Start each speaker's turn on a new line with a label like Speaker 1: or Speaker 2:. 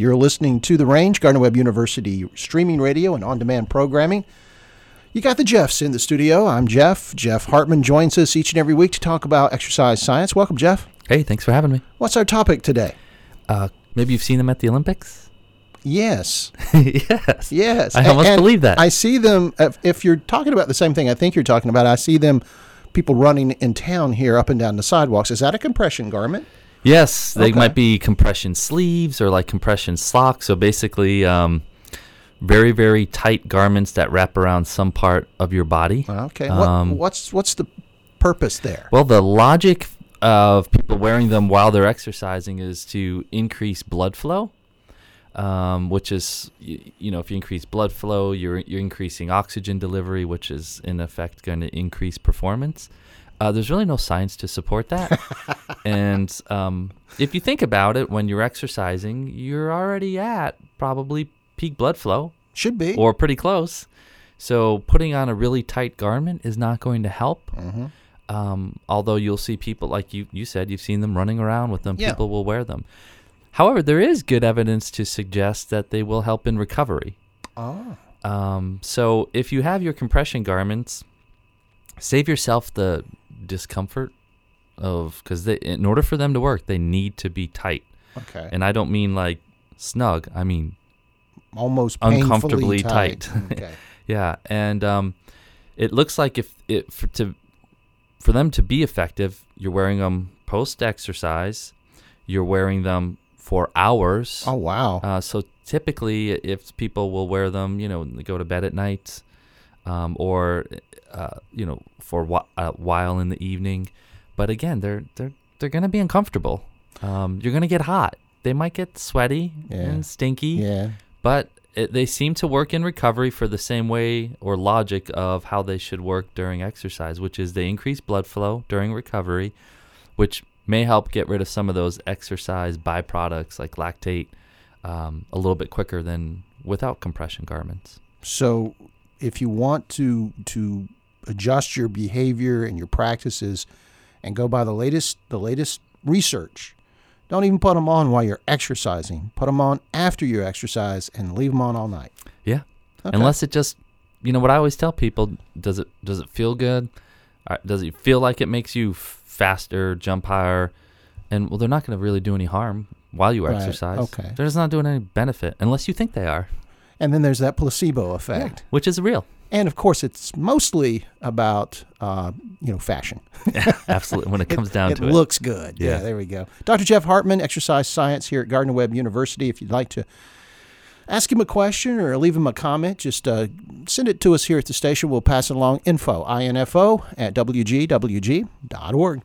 Speaker 1: You're listening to The Range, Gardner Webb University streaming radio and on demand programming. You got the Jeffs in the studio. I'm Jeff. Jeff Hartman joins us each and every week to talk about exercise science. Welcome, Jeff.
Speaker 2: Hey, thanks for having me.
Speaker 1: What's our topic today?
Speaker 2: Uh, maybe you've seen them at the Olympics?
Speaker 1: Yes.
Speaker 2: yes.
Speaker 1: Yes.
Speaker 2: I almost
Speaker 1: And
Speaker 2: believe that.
Speaker 1: I see them, if, if you're talking about the same thing I think you're talking about, I see them, people running in town here up and down the sidewalks. Is that a compression garment?
Speaker 2: Yes, they
Speaker 1: Okay.
Speaker 2: might be compression sleeves or like compression socks. So basically, um, very, very tight garments that wrap around some part of your body.
Speaker 1: Okay. What,
Speaker 2: Um,
Speaker 1: what's what's the purpose there?
Speaker 2: Well, the logic of people wearing them while they're exercising is to increase blood flow, um, which is, you, you know, if you increase blood flow, you're, you're increasing oxygen delivery, which is in effect going to increase performance. Uh, there's really no science to support that. and um, if you think about it, when you're exercising, you're already at probably peak blood flow
Speaker 1: Should be.
Speaker 2: or pretty close. So putting on a really tight garment is not going to help.
Speaker 1: Mm-hmm.
Speaker 2: Um, although you'll see people like you you said you've seen them running around with them.
Speaker 1: Yeah.
Speaker 2: People will wear them. However, there is good evidence to suggest that they will help in recovery.
Speaker 1: oh.
Speaker 2: Um, so if you have your compression garments, save yourself the discomfort of because in order for them to work, they need to be tight.
Speaker 1: Okay.
Speaker 2: And I don't mean like snug. I mean
Speaker 1: Almost
Speaker 2: uncomfortably
Speaker 1: tight.
Speaker 2: tight.
Speaker 1: okay.
Speaker 2: Yeah, and um, it looks like if it for to for them to be effective, you're wearing them post exercise. You're wearing them for hours.
Speaker 1: Oh wow.
Speaker 2: Uh, so typically, if people will wear them, you know, they go to bed at night, um, or uh, you know, for a while in the evening. But again, they're they're they're gonna be uncomfortable. Um, you're gonna get hot. They might get sweaty
Speaker 1: Yeah.
Speaker 2: and stinky
Speaker 1: yeah.
Speaker 2: but it, they seem to work in recovery for the same way or logic of how they should work during exercise, which is they increase blood flow during recovery, which may help get rid of some of those exercise byproducts like lactate um, a little bit quicker than without compression garments.
Speaker 1: So if you want to to adjust your behavior and your practices and go by the latest the latest research, don't even put them on while you're exercising. Put them on after you exercise and leave them on all night.
Speaker 2: Yeah,
Speaker 1: Okay.
Speaker 2: unless it just, you know, what I always tell people: does it does it feel good? Uh, Does it feel like it makes you faster, jump higher? And well, they're not going to really do any harm while you
Speaker 1: Right,
Speaker 2: exercise.
Speaker 1: okay.
Speaker 2: they're just not doing any benefit unless you think they are.
Speaker 1: And then there's that placebo effect.
Speaker 2: which is real.
Speaker 1: And of course, it's mostly about uh, you know fashion.
Speaker 2: Absolutely, when it comes
Speaker 1: it,
Speaker 2: down
Speaker 1: it
Speaker 2: to it.
Speaker 1: looks good. Yeah.
Speaker 2: Yeah.
Speaker 1: there we go. Dr. Jeff Hartman, exercise science here at Gardner Webb University. If you'd like to ask him a question or leave him a comment, just uh, send it to us here at the station. We'll pass it along. Info, info at wgwg.org.